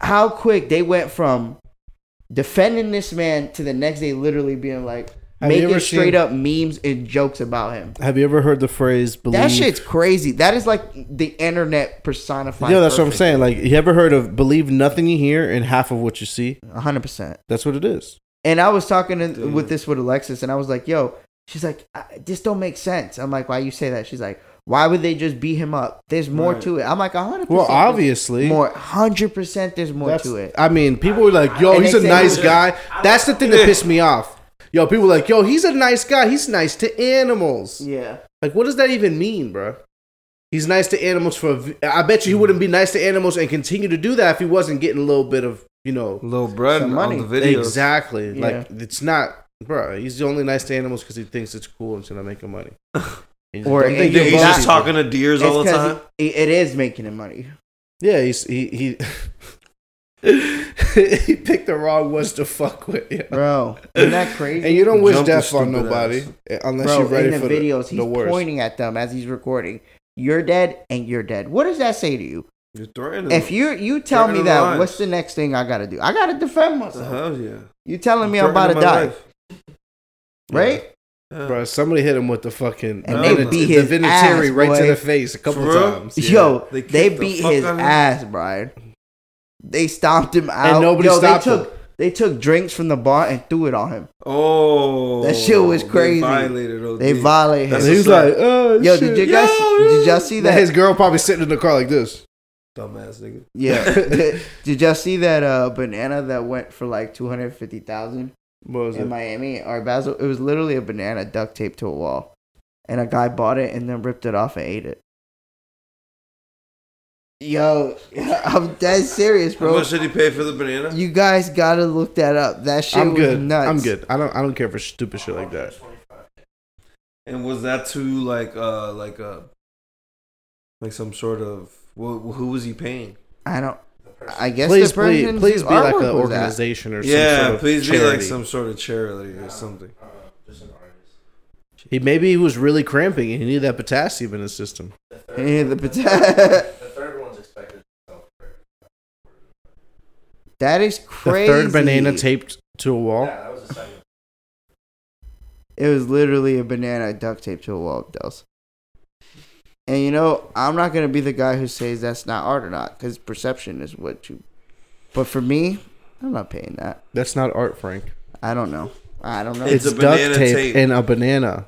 how quick they went from defending this man to the next day literally being like, Have you making straight seen- up memes and jokes about him. Have you ever heard the phrase "believe"? That shit's crazy. That is like the internet personified. Yeah, that's what I'm saying. Like, you ever heard of "believe nothing you hear and half of what you see"? hundred percent. That's what it is. And I was talking to, with this with Alexis, and I was like, "Yo," she's like, "This don't make sense." I'm like, "Why you say that?" She's like, "Why would they just beat him up? There's more Right. to it." I'm like, 100%. Well, obviously, more, hundred percent. There's more That's- to it. I mean, people were like, "Yo, And he's a nice guy." That's the thing that pissed me off. Yo, people were like, "Yo, he's a nice guy. He's nice to animals." Yeah. Like, what does that even mean, bro? He's nice to animals for. I bet you he wouldn't be nice to animals and continue to do that if he wasn't getting a little bit of, you know, Little bread Some on money. the videos. exactly. Yeah. Like, it's not, bro. He's the only nice to animals because he thinks it's cool and it's gonna make him money. And Or- don't think He's He's just talking to deers all the time. It, it is making him money. Yeah, he's he he. he picked the wrong ones to fuck with. Yeah. Bro, isn't that crazy? And you don't wish Jump death on nobody ass. eh, unless Bro, you're ready in the for videos, the, he's the worst. pointing at them as he's recording. You're dead and you're dead. What does that say to you? You're threatening. If you you tell me that, lives. what's the next thing I gotta do? I gotta defend What the myself. hell, yeah. You telling me I'm about to die, life. right? Yeah. Bro, somebody hit him with the fucking And they divinity- beat his divinitary ass, right to the face a couple times. Yeah. Yo, They they, kicked the beat his out of him? ass, Brian. They stomped him out. nobody Yo, stopped they him. took they took drinks from the bar and threw it on him. Oh, That shit was crazy. they crazy. violated OD. They violated That's him. he was like, oh, Yo, shit. did you guys Yo, did y'all see Then that? his girl probably sitting in the car like this. dumbass nigga. Yeah. did, did y'all see that uh, banana that went for like two hundred fifty thousand was in it? Miami or Basel? It was literally a banana duct taped to a wall, and a guy bought it and then ripped it off and ate it. Yo, I'm dead serious, How bro. much did he pay for the banana? You guys gotta look that up. That shit I'm was good. nuts. I'm good. I don't. I don't care for stupid shit like that. And was that to like uh like uh like some sort of wh- who was he paying? I don't. I guess Please, the please, please be like an was that. organization or some Yeah, sort of please be like some sort of charity or something. Just an artist. He maybe he was really cramping and he needed that potassium in his system. Yeah, the potato. The third one's expected to sell for. That is crazy. The crazy. third banana taped to a wall. Yeah, that was the second. It was literally a banana duct taped to a wall, Dels. And you know, I'm not gonna be the guy who says that's not art or not, because perception is what you. But for me, I'm not paying that. That's not art, Frank. I don't know. I don't know. It's It's, a duct tape, tape. and a banana.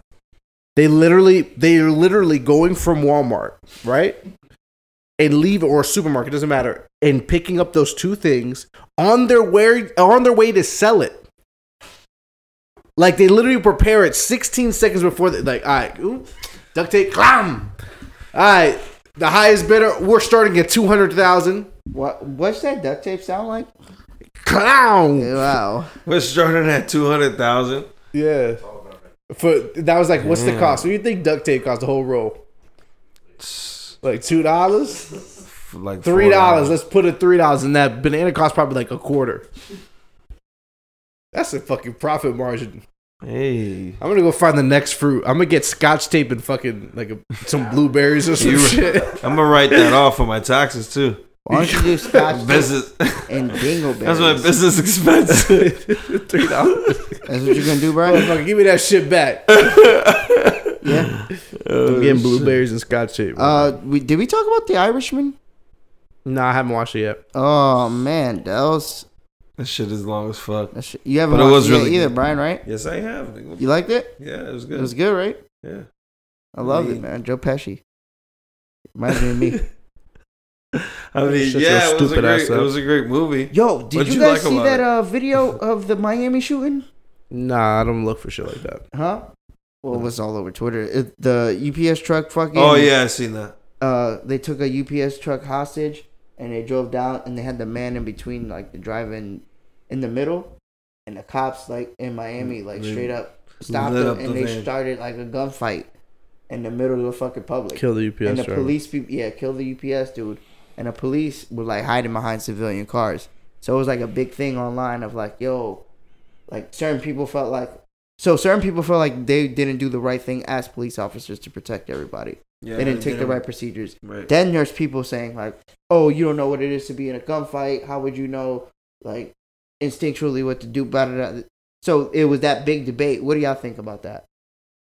They literally, they are literally going from Walmart, right, and leave or a supermarket doesn't matter, and picking up those two things on their way on their way to sell it. Like they literally prepare it 16 seconds before. They, like, all right, ooh, duct tape, clam. All right, the highest bidder. We're starting at two hundred thousand. what? What's that duct tape sound like? Clown. Wow. We're starting at two hundred thousand. Yeah. For that was like, what's the cost? What do you think duct tape cost the whole roll? Like two dollars, Like three dollars. Let's put it three dollars, and that banana cost probably like a quarter. That's a fucking profit margin. Hey, I'm gonna go find the next fruit. I'm gonna get scotch tape and fucking like a, some blueberries or some You- shit. I'm gonna write that off for my taxes too. Why don't you do scotch tape Business. and dingleberries? That's my business expense. three dollars. That's what you're gonna do, bro. Motherfucker, give me that shit back. Yeah. I'm getting blueberries and scotch tape. Uh, we, did we talk about the Irishman? no, I haven't watched it yet. Oh man, that was That shit is long as fuck. that shit- you haven't But it watched was it yet really either, good. Brian, right? Yes, I have. nigga. You liked it? Yeah, it was good. It was good, right? Yeah. I loved it, mean- man. Joe Pesci. Reminds me of me. I mean, Shut yeah, your it was a stupid great. ass It up. was a great movie. Yo, did What'd you you guys like see about that it? uh, video of the Miami shooting? Nah, I don't look for shit like that. Huh? Well, it was all over Twitter. It, the UPS truck fucking. Oh yeah, I seen that. Uh, they took a UPS truck hostage and they drove down and they had the man in between, like the driver in, in the middle, and the cops like in Miami, like They straight up stopped lit them up the and they van. started like a gunfight in the middle of the fucking public. Kill the UPS and the driver. police people, yeah, kill the UPS dude, and the police were like hiding behind civilian cars. So it was like a big thing online of like, yo, like certain people felt like, so certain people felt like they didn't do the right thing as police officers to protect everybody. Yeah, they didn't take the right procedures. Right. Then there's people saying like, oh, you don't know what it is to be in a gunfight. How would you know, like, instinctually what to do? Blah, blah, blah. So it was that big debate. What do y'all think about that?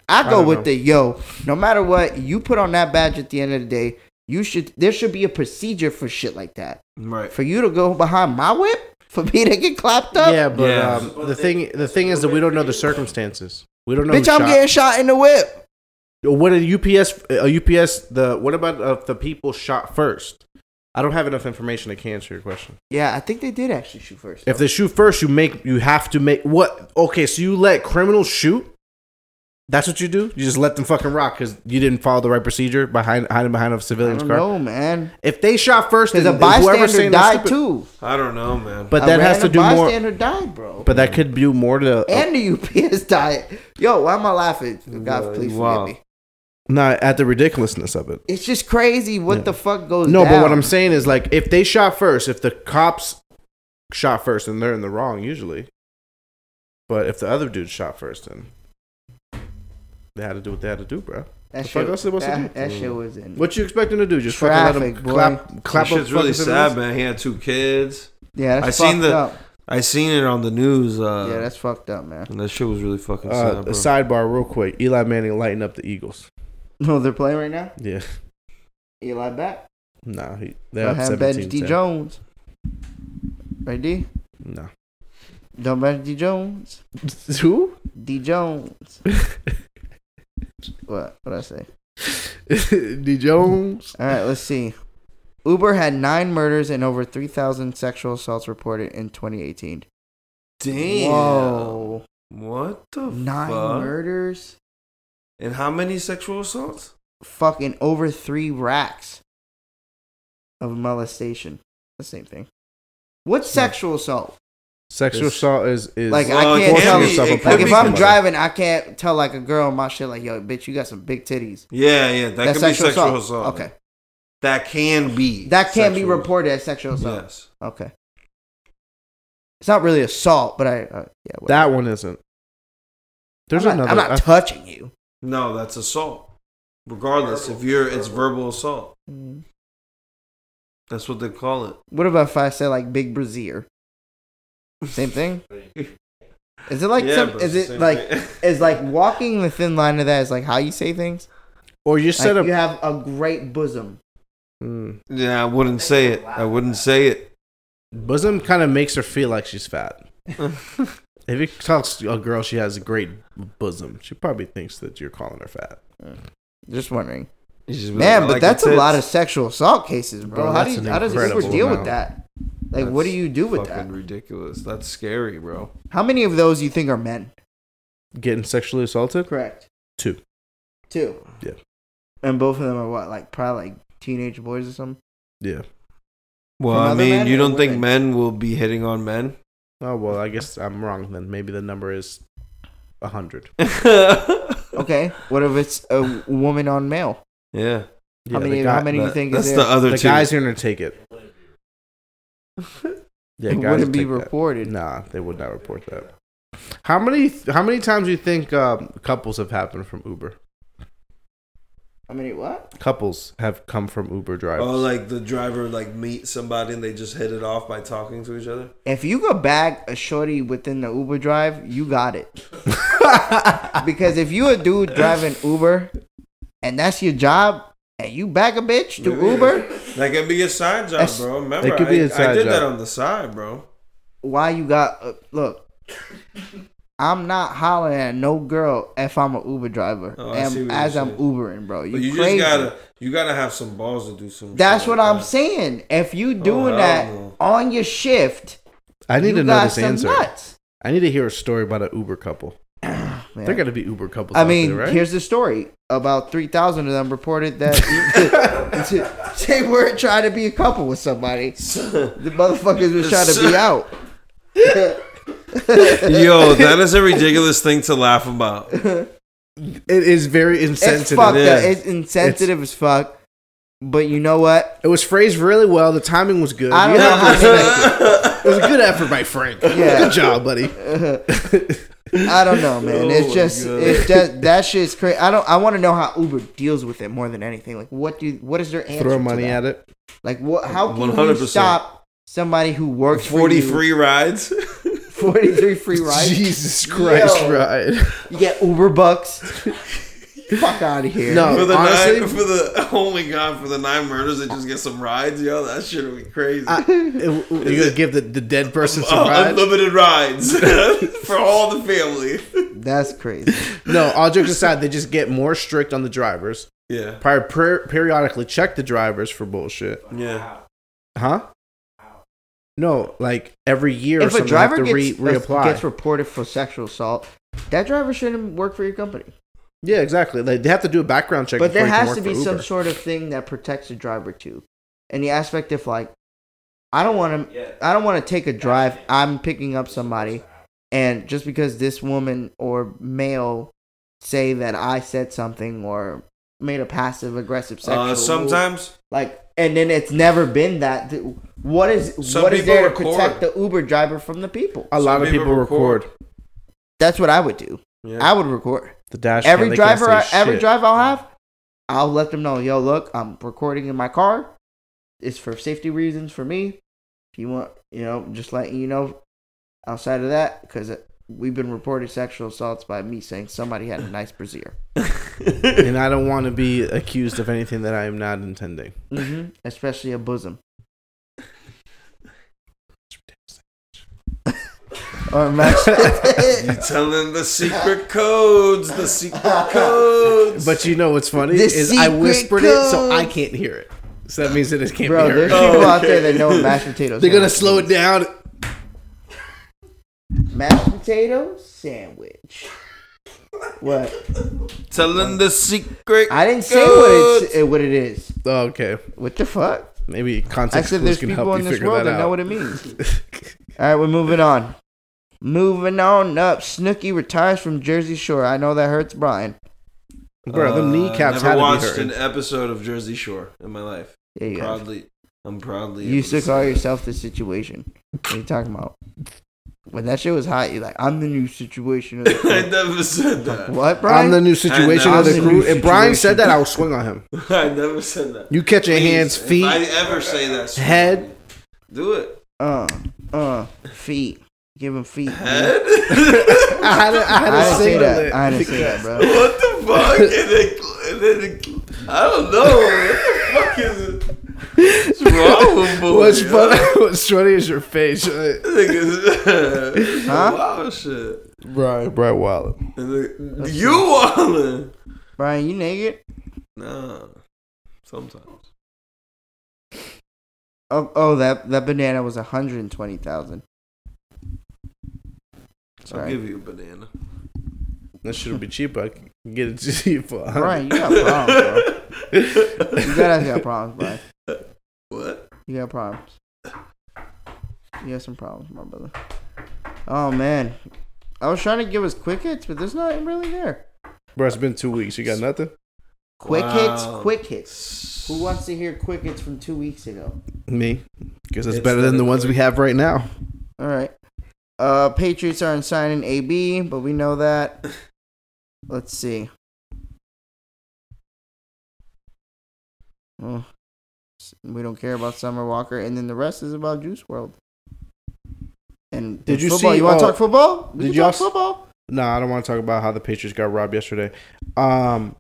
I I go don't with know. the yo. No matter what, you put on that badge at the end of the day. You should. There should be a procedure for shit like that. Right. For you to go behind my whip for me to get clapped up. Yeah, but Yeah. Um, the thing the thing is that we don't know the circumstances. We don't know. Bitch, who I'm shot. getting shot in the whip. What a UPS a UPS the what about uh, the people shot first? I don't have enough information to answer your question. Yeah, I think they did actually shoot first. If they shoot first, you make you have to make what? Okay, so you let criminals shoot? That's what you do? You just let them fucking rock because you didn't follow the right procedure behind hiding behind a civilian's don't car. know, man. If they shot first, Because a then whoever's bystander saying that's died stupid- too. I don't know, man. But A that has to random do more. bystander died, bro. But that could do more to. and the UPS died. Yo, why am I laughing? God, please Wow. forgive me. not at the ridiculousness of it. It's just crazy what the fuck goes No, down. but what I'm saying is like if they shot first, if the cops shot first, and they're in the wrong usually. But if the other dude shot first, then they had to do what they had to do, bro. that the fuck else they supposed to do? that shit was in. What you expecting to do? Just fucking let him boy. clap, clap That up shit's really sad, man. He had two kids. Yeah, that's I fucked seen the- up. I seen it on the news. Uh, yeah, that's fucked up, man. and that shit was really fucking Uh, sad, a bro. sidebar, real quick. Eli Manning lighting up the Eagles. No, they're playing right now. Yeah, Eli back. nah, he, they Don't have have bench D Jones. Right, D. No, Don't bench D Jones. who? D Jones. what? What I say? D Jones. All right, let's see. Uber had nine murders and over 3,000 sexual assaults reported in 2018. Damn. Whoa. What the Nine fuck? murders? And how many sexual assaults? Fucking over three racks of molestation. The same thing. What sexual assault? Sexual assault is is Like, Well, I can't can tell. be- yourself it apart Like, if I'm somebody. driving, I can't tell, like, a girl my shit, like, yo, bitch, you got some big titties. Yeah, yeah. That That's could be sexual sexual assault. assault. Okay. That can be. That can be reported as sexual assault. Yes. Okay. It's not really assault, but I, uh, yeah, whatever. that one isn't. There's I'm not, another. I'm not I- touching you. No, that's assault. Regardless, if you're, it's verbal assault. Mm. That's what they call it. What about if I say like Big Brazier? Same thing. Is it like Yeah, some? bro, Is it like? thing. Is like walking the thin line of that is like how you say things. or you Like, set up. you have a great bosom. Mm. Yeah, I wouldn't say it. I wouldn't say it. Bosom kind of makes her feel like she's fat. If you tell a girl she has a great bosom, she probably thinks that you're calling her fat. Just wondering, You just be man. like, but like that's a lot of sexual assault cases, bro. Bro, how do you, how does Uber incredible deal with that? Like, what do you do with fucking that? ridiculous. That's scary, bro. How many of those you think are men? Getting sexually assaulted? Correct. Two. Two. Yeah. And both of them are what, like probably like teenage boys or something. Yeah. Well, From I other mean, men you or don't think women? men will be hitting on men? Oh well, I guess I'm wrong then. Maybe the number is a hundred. Okay. what if it's a woman on male? yeah. Yeah, how many? the guy- how many do you That- think that's is the there? other The two. guys are gonna take it. Yeah, it guys wouldn't be take that. reported. Nah, they would not report that. How many? How many times do you think um, couples have happened from Uber? How many? What? Couples have come from Uber drivers. Oh, like the driver like meet somebody and they just hit it off by talking to each other. If you go bag a shorty within the Uber drive, you got it. because if you a dude driving Uber, and that's your job, and you back a bitch to Maybe- Uber, That could be a side job, That's- bro. Remember, It could be I- a side I did that job. on the side, bro. why you got? Uh, look, I'm not hollering at no girl if I'm a Uber driver, Oh, I see and what as you're I'm saying. Ubering, bro. You, But you crazy. just gotta, you gotta have some balls to do some. That's shit what like I'm that. saying. If you doing hell that no. on your shift, I need you to know got this some answer. nuts. I need to hear a story about an Uber couple. Man. There gonna be Uber couples. I out mean, there, right? here's the story. About 3,000 of them reported that they weren't trying to be a couple with somebody. The motherfuckers was trying to be out. Yo, that is a ridiculous thing to laugh about. it is very It's insensitive. fucked Yeah. up. It's insensitive as fuck. But you know what? It was phrased really well. The timing was good. I don't know how to to respect it. It was a good effort by Frank. Yeah. Good job, buddy. I don't know, man. Oh it's my just, God. it's just that shit's crazy. I don't. I want to know how Uber deals with it more than anything. Like, what do? What is their answer? Throw to money that? at it. Like, what? How can you 100%. stop somebody who works for you? Forty free rides. 43 free rides. Jesus Christ, Yo. Ryan. You get Uber bucks. Fuck out of here. No. For the honestly- nine, for the oh my god, for the nine murders, they just get some rides, yo. That shit would be crazy. You're gonna give the, the dead person some Uh, rides? unlimited rides for all the family. That's crazy. No, all jokes aside, they just get more strict on the drivers. Yeah, Pri- per- periodically check the drivers for bullshit. yeah. Huh? No, like every year or if a something, they have driver to re- reapply. gets reported for sexual assault, that driver shouldn't work for your company. Yeah, exactly. Like, they have to do a background check. But there before you can has to be some sort of thing that protects the driver too. And the aspect of like, I don't want to, I don't want to take a drive. I'm picking up somebody, and just because this woman or male say that I said something or made a passive aggressive sexual Uh, move, sometimes like, and then it's never been that. th- What is Some what is people there to record. protect the Uber driver from the people? A lot Some of people, people record. record. That's what I would do. yeah. I would record the dash. every cam, driver, I, every drive I'll have, I'll let them know. Yo, look, I'm recording in my car. It's for safety reasons for me. If you want, you know, just letting you know. Outside of that, because we've been reported sexual assaults by me saying somebody had a nice brassiere, and I don't want to be accused of anything that I am not intending. mm-hmm. especially a bosom. Or match. You telling the secret codes, the secret codes. But you know what's funny The is I secret whispered it so I codes. can't hear it. So that means that it can't Bro, be there's heard. people Oh, out there okay. that know what mashed potatoes. They're gonna slow it down. Mashed potato sandwich. What? telling the secret. I didn't say what codes. it's uh, what it is. Oh, okay, What the fuck? maybe I context said clues there's can people help in you this figure world that that out. know what it means. All right, we're moving on. Moving on up. Snooki retires from Jersey Shore. I know that hurts Brian. Bro, the Uh, kneecaps Never had to be watched an episode of Jersey Shore in my life. There you go. Proudly, I'm proudly. You able used to call yourself the situation. What are you talking about? When that shit was hot, you're like, I'm the new situation of the I never said that. What, Brian? I'm the new situation of the the crew. If Brian said that, I will swing on him. I never said that. You catch your Please, hands, feet, If I ever say that, head. Do it. Uh, uh, feet. Give him feet. Head. I had to, I had to I didn't say single that. it. I didn't say that, bro. what the fuck? And then, and then it- I don't know. What the fuck is it? What's wrong with boy? What's funny? What's funny is your face, Niggas, Huh? Wow, shit. Brian. Brian Wallet. And then- You wildin'? Brian, you naked? Nah. Sometimes. Oh, oh, that that banana was 120,000. I'll give you a banana. That should be cheaper. I can get it to you for. a hundred. Brian, you got problems, bro. You guys got problems, Brian. What? You got problems. You got some problems, my brother. Oh man, I was trying to give us quick hits, but there's not really there. Bro, it's been two weeks. You got nothing? Quick Wow. hits, quick hits. Who wants to hear quick hits from two weeks ago? Me, because it's It's better than the better ones we have right now. All right. Uh, Patriots aren't signing AB, but we know that. Let's see. Oh, s- we don't care about Summer Walker, and then the rest is about Juice WRLD. And Did you football. see- You want oh, to talk football? We did can you talk also- football? No, I don't want to talk about how the Patriots got robbed yesterday. Um,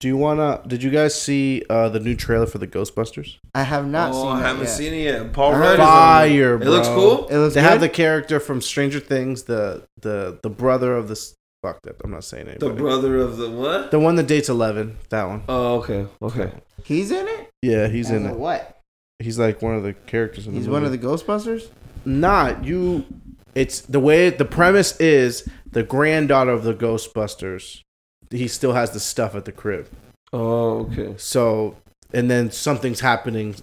do you wanna? Did you guys see uh the new trailer for the Ghostbusters? I have not seen it. oh, seen I haven't yet. seen it yet. Paul Rudd heard is on Fire, it. It looks cool. It looks They good. have the character from Stranger Things, the the the brother of this. Fuck that! I'm not saying it. The brother of the what? The one that dates Eleven. That one. Oh, okay, okay. He's in it. Yeah, he's in As a it. What? He's like one of the characters in the He's one of the Ghostbusters. not you it's the way the premise is the granddaughter of the ghostbusters he still has the stuff at the crib. Oh, okay. so and then something's happening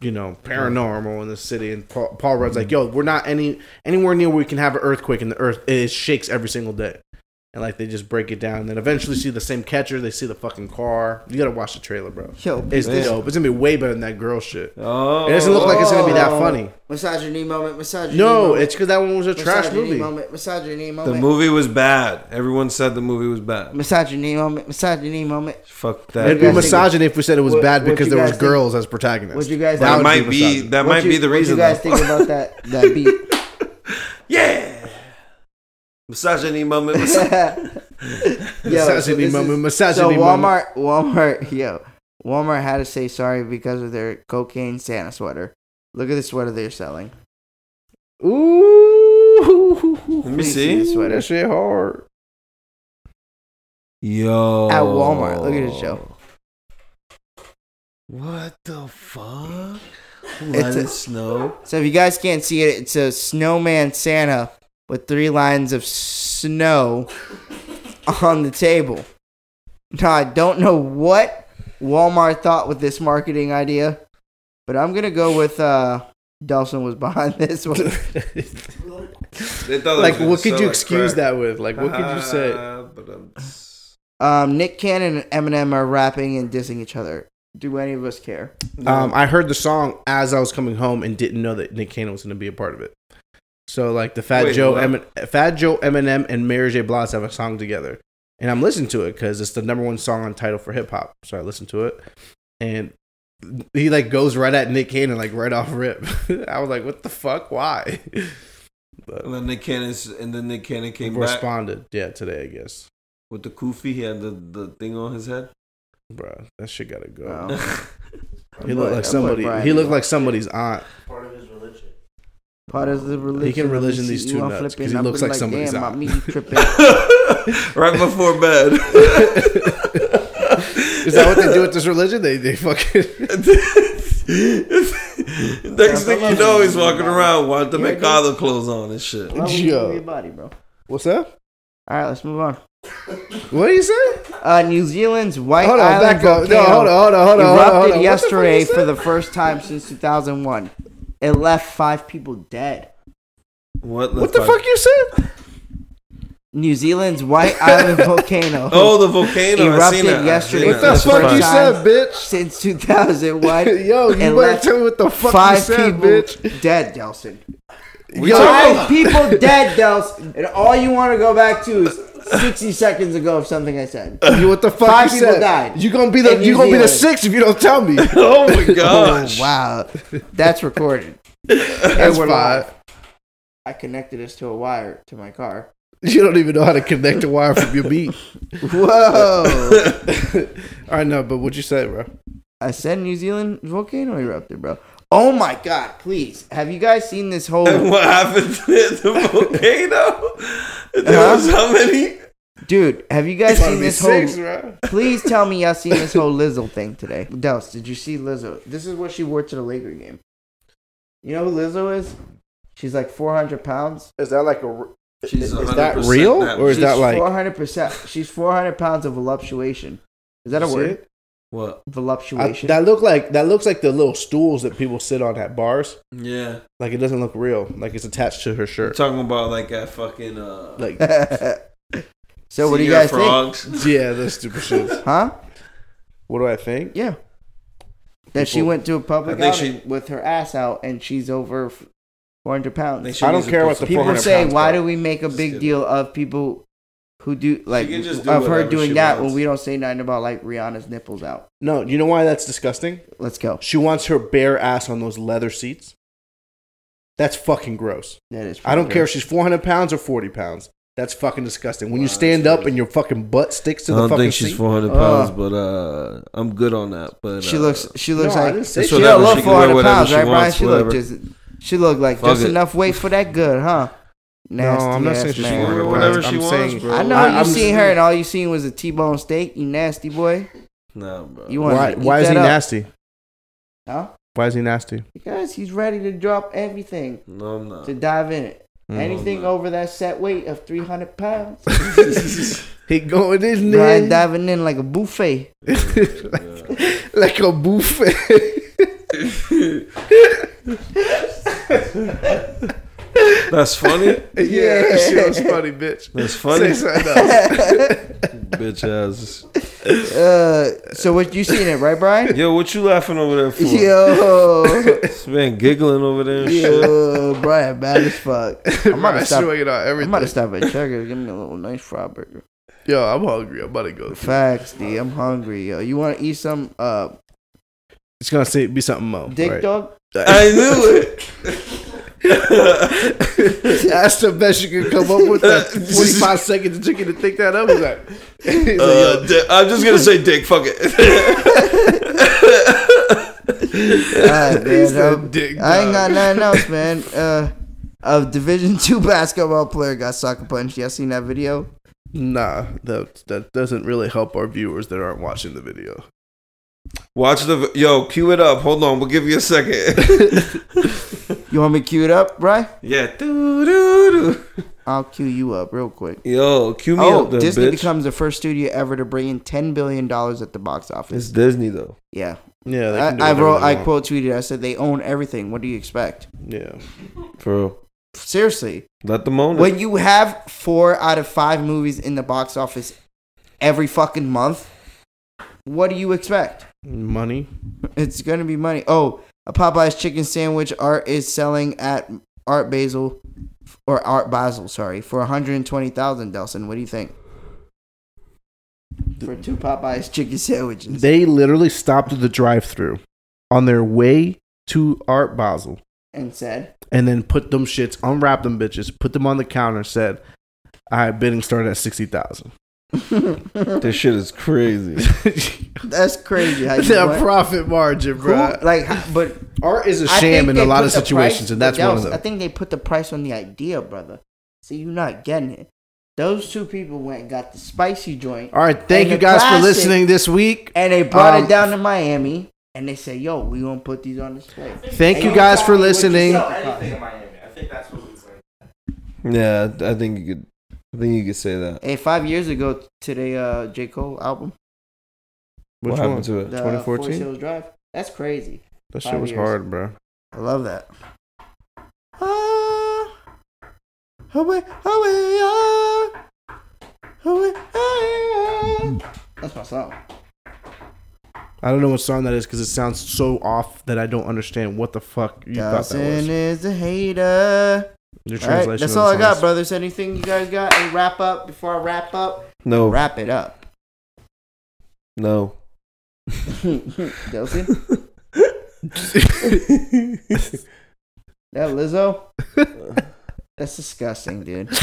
you know paranormal in the city and paul, paul rudd's like mm-hmm. yo we're not any anywhere near where we can have an earthquake and the earth it shakes every single day and like they just break it down and then eventually see the same catcher they see the fucking car you gotta watch the trailer bro Yo, it's Man. dope it's gonna be way better than that girl shit Oh, it doesn't look like it's gonna be that funny misogyny moment. Misogyny. no moment. it's because that one was a trash movie. misogyny movie Moment. Misogyny The moment. The movie was bad. Everyone said the movie was bad. Misogyny moment. Misogyny moment. Fuck It'd that. you be guys think- misogyny if we said it was what- bad because there was guys think- girls as protagonists. What you guys That That might be be misogyny. that what might you- be the what reason. you guys though. think about that that beat? yeah. Misogyny moment. Misogyny. Yo, so misogyny this moment. is- Misogyny So moment. Walmart, Walmart, yo, Walmart had to say sorry because of their cocaine Santa sweater. Look at the sweater they're selling. Ooh. Let me see the see. sweater. That shit hard. Yo. At Walmart. Look at this show. What the fuck? It's a- snow. So if you guys can't see it, it's a snowman Santa with three lines of snow on the table. Now I don't know what Walmart thought with this marketing idea, but I'm gonna go with uh Delson was behind this one. Like, what could you excuse that with? Like, what could you say? um, Um, Nick Cannon and Eminem are rapping and dissing each other. Do any of us care? Um, I heard the song as I was coming home and didn't know that Nick Cannon was going to be a part of it. So like the Fat Wait, Joe, what? Emin- Fat Joe, Eminem, and Mary J. Blige have a song together, and I'm listening to it because it's the number one song on Tidal for hip hop. So I listen to it, and he like goes right at Nick Cannon like right off rip. I was like, what the fuck? Why? But and then Nick Cannon, and then Nick Cannon came back responded, yeah, today I guess, with the kufi. He had the, the thing on his head. bro. That shit gotta go. Wow. He looked Boy, like somebody. Brian. He looked like somebody's aunt. Part of his religion. Part of the religion. He can religion these two on nuts, 'cause flipping. he I've looks been like somebody's damn, aunt. my tripping. right before bed. Is that what they do with this religion? They they fucking. Next thing you know, he's walking around with the Yeah, dude. McConnell clothes on and shit. Why would you Yo. your body, bro. What's that? All right, let's move on. What do you say? Uh, New Zealand's White Hold on, Island back up. No, volcano hold on, hold on, hold on, hold on. erupted hold on. What the yesterday for the first time since 2001. It left five people dead. What, What the fuck you said? New Zealand's White Island volcano Oh, the volcano. I seen Erupted. I yesterday seen What that. the fuck you said, bitch? since 2001. Yo, you and better tell me what the fuck you five said, people bitch. dead, Delson. We Yo, Five people dead, Delson. And all you want to go back to is 60 seconds ago of something I said. You what the fuck Five you people said? died You gonna be the in you New gonna be the Zealand. sixth if you don't tell me. Oh my gosh. Oh, wow. That's recorded. That's And we're fine. I connected this to a wire to my car. You don't even know how to connect a wire from your beat. Whoa. All right, no, but what you say, bro? I said New Zealand volcano erupted, bro. Oh my god, please. Have you guys seen this whole And what happened to the volcano? There Huh? was how many? dude, have you guys seen be this whole six, bro. Please tell me y'all seen this whole Lizzo thing today. Dels, did you see Lizzo? This is what she wore to the Laker game. You know who Lizzo is? She's like 400 pounds. Is that like a? She's Is that real, that or is bitch. that like- 400%? She's 400 pounds of voluptuation. Is that a See word? It? What? I, Voluptuation. that look like that looks like the little stools that people sit on at bars. Yeah. Like it doesn't look real. Like it's attached to her We're shirt. talking about like that fucking uh Like so what do you Sea guys think? frogs. yeah, those stupid shits. Huh? What do I think? Yeah. That she went to a public outing she- with her ass out and she's over 400 pounds. I don't care what the people 400 say why part. do we make a big deal of people who do like can just do of her doing that wants. when we don't say nothing about like rihanna's nipples out No, you know why that's disgusting? let's go She wants her bare ass on those leather seats. That's fucking gross. that is I don't pretty care if she's 400 pounds or 40 pounds. That's fucking disgusting. When you stand up crazy. and your fucking butt sticks to the fucking. I don't think she's seat. 400 Uh. pounds, but uh, I'm good on that. But she uh, looks she looks No, like didn't she she- don't whatever, look she 400 pounds right brian wants, she look just she look like Fuck just it. enough weight for that good huh No, I'm not ass saying she's man. 400. Whatever she I'm wants, saying, bro. I know I- you I'm seen just- her and all you seen was a T-bone steak. You nasty boy. No, bro. You want Why, to why is he nasty? Huh? Why is he nasty? Because he's ready to drop everything No, I'm not. to dive in it. Mm. Anything over that set weight of 300 pounds. He going in Brian there diving in like a buffet. like, like a buffet. That's funny. yeah, Yeah. that shit was funny, bitch. That's funny. Say something else. Bitch ass. Uh, so what you seen it right, Brian? Yo, what you laughing over there for? Yo, This man giggling over there and shit. yo, Brian, bad as fuck. I'm about to Right, stop. swinging on I'm about to stop at Checkers. Give me a little nice fry burger. Yo, I'm hungry. I'm about to go. Facts, D. I'm hungry, yo. You want to eat some uh It's gonna say be something more. dick right? dog? I knew it. That's the best you can come up with. That 45 seconds it took you to think that up. Was that? He's like, Uh, di- I'm just gonna say dick. Fuck it. Alright, man, um, dick, I ain't got nothing else, man. Uh, a Division two basketball player got sucker punched. Y'all seen that video? nah, that that doesn't really help our viewers that aren't watching the video. Watch the yo. Cue it up. Hold on. We'll give you a second. You want me to cue it up, right? yeah. Doo-doo-doo. I'll cue you up real quick. Yo, cue me Oh, up, then, Disney bitch. becomes the first studio ever to bring in ten billion dollars at the box office. it's Disney though. Yeah, Yeah, they I, I wrote, I quote tweeted. I said they own everything. What do you expect? Yeah, For real. Seriously, Let them own it. when you have four out of five movies in the box office every fucking month, what do you expect? money. It's gonna be money. Oh, a Popeye's chicken sandwich Art is selling at Art Basil or Art Basel, sorry, for one hundred and twenty thousand. Delson, what do you think? For two Popeye's chicken sandwiches. They literally stopped at the drive-through on their way to Art Basel, and said, and then put them shits, unwrapped them bitches, put them on the counter, said, "All right, bidding started at sixty thousand. This shit is crazy. "That's crazy." How you that what? profit margin, Who- bro. like, but Art is a I sham in a lot of situations, price- and that's but one of them. I think they put the price on the idea, brother. See, you're not getting it. Those two people went and got the spicy joint, All right, thank you the guys for listening this week. and they brought Um, it down to Miami, and they said, "Yo, we gonna put these on display." Thank And you you guys for me what you listening. saw. anything in Miami. I think that's what we learned. yeah, I think you could. I think you could say that. Hey, five years ago today, uh, J Cole album, Which what one? happened to it? the 2014? Forest Hills Drive. That's crazy. That shit Five was years. hard, bro. I love that. Ah, away, away, ah, away, ah. That's my song. I don't know what song that is because it sounds so off that I don't understand what the fuck you thought that Dawson was. is a hater. Your All right, that's all I got, brothers. Anything you guys got? Any wrap up before I wrap up? No, Wrap it up. no. Delson? That Lizzo? That's disgusting, dude.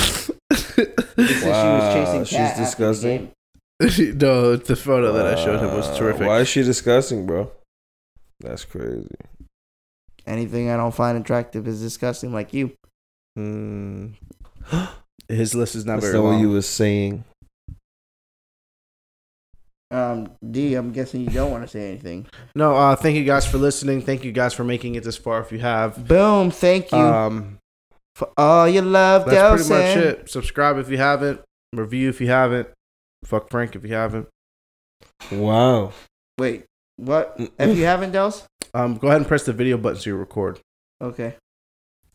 Wow, she was chasing she's Cat after the disgusting. game. no, the photo that I showed him was terrific. Why is she disgusting, bro? That's crazy. Anything I don't find attractive is disgusting, like you. Mm. His list is not That's very not what long. you was saying. Um, D, I'm guessing you don't want to say anything. No, uh, thank you guys for listening. Thank you guys for making it this far. If you have, Boom, thank you um, for all your love, that's Delson. pretty much it. Subscribe if you haven't. Review if you haven't. Fuck Frank if you haven't. Wow. Wait, what? If you haven't, Dels? Um, go ahead and press the video button so you record. Okay.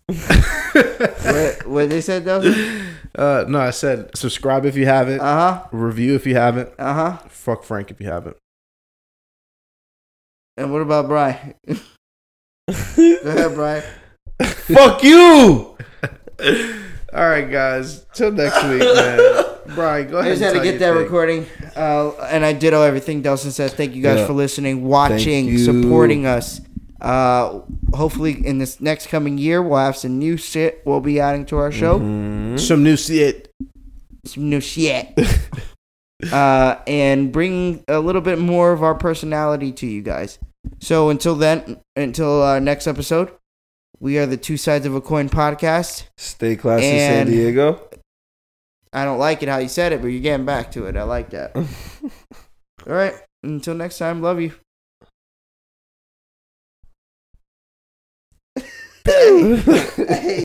What, what they said, Delson? uh, no, I said subscribe if you haven't. Uh huh. Review if you haven't. Uh huh. Fuck Frank if you haven't. And what about Bry? Go ahead, Bry. Fuck you. All right, guys. Till next week, man. Brian, go ahead. I just had to get that thing. recording. Uh, and I ditto everything Delson says. Thank you guys Yeah. for listening, watching, supporting us. Uh, hopefully, in this next coming year, we'll have some new shit we'll be adding to our show. Mhm. Some new shit. Some new shit. uh, and bring a little bit more of our personality to you guys. So until then, until uh, next episode, we are the Two Sides of a Coin podcast. Stay classy, San Diego. I don't like it how you said it, but you're getting back to it. I like that. All right. Until next time, love you. Hey.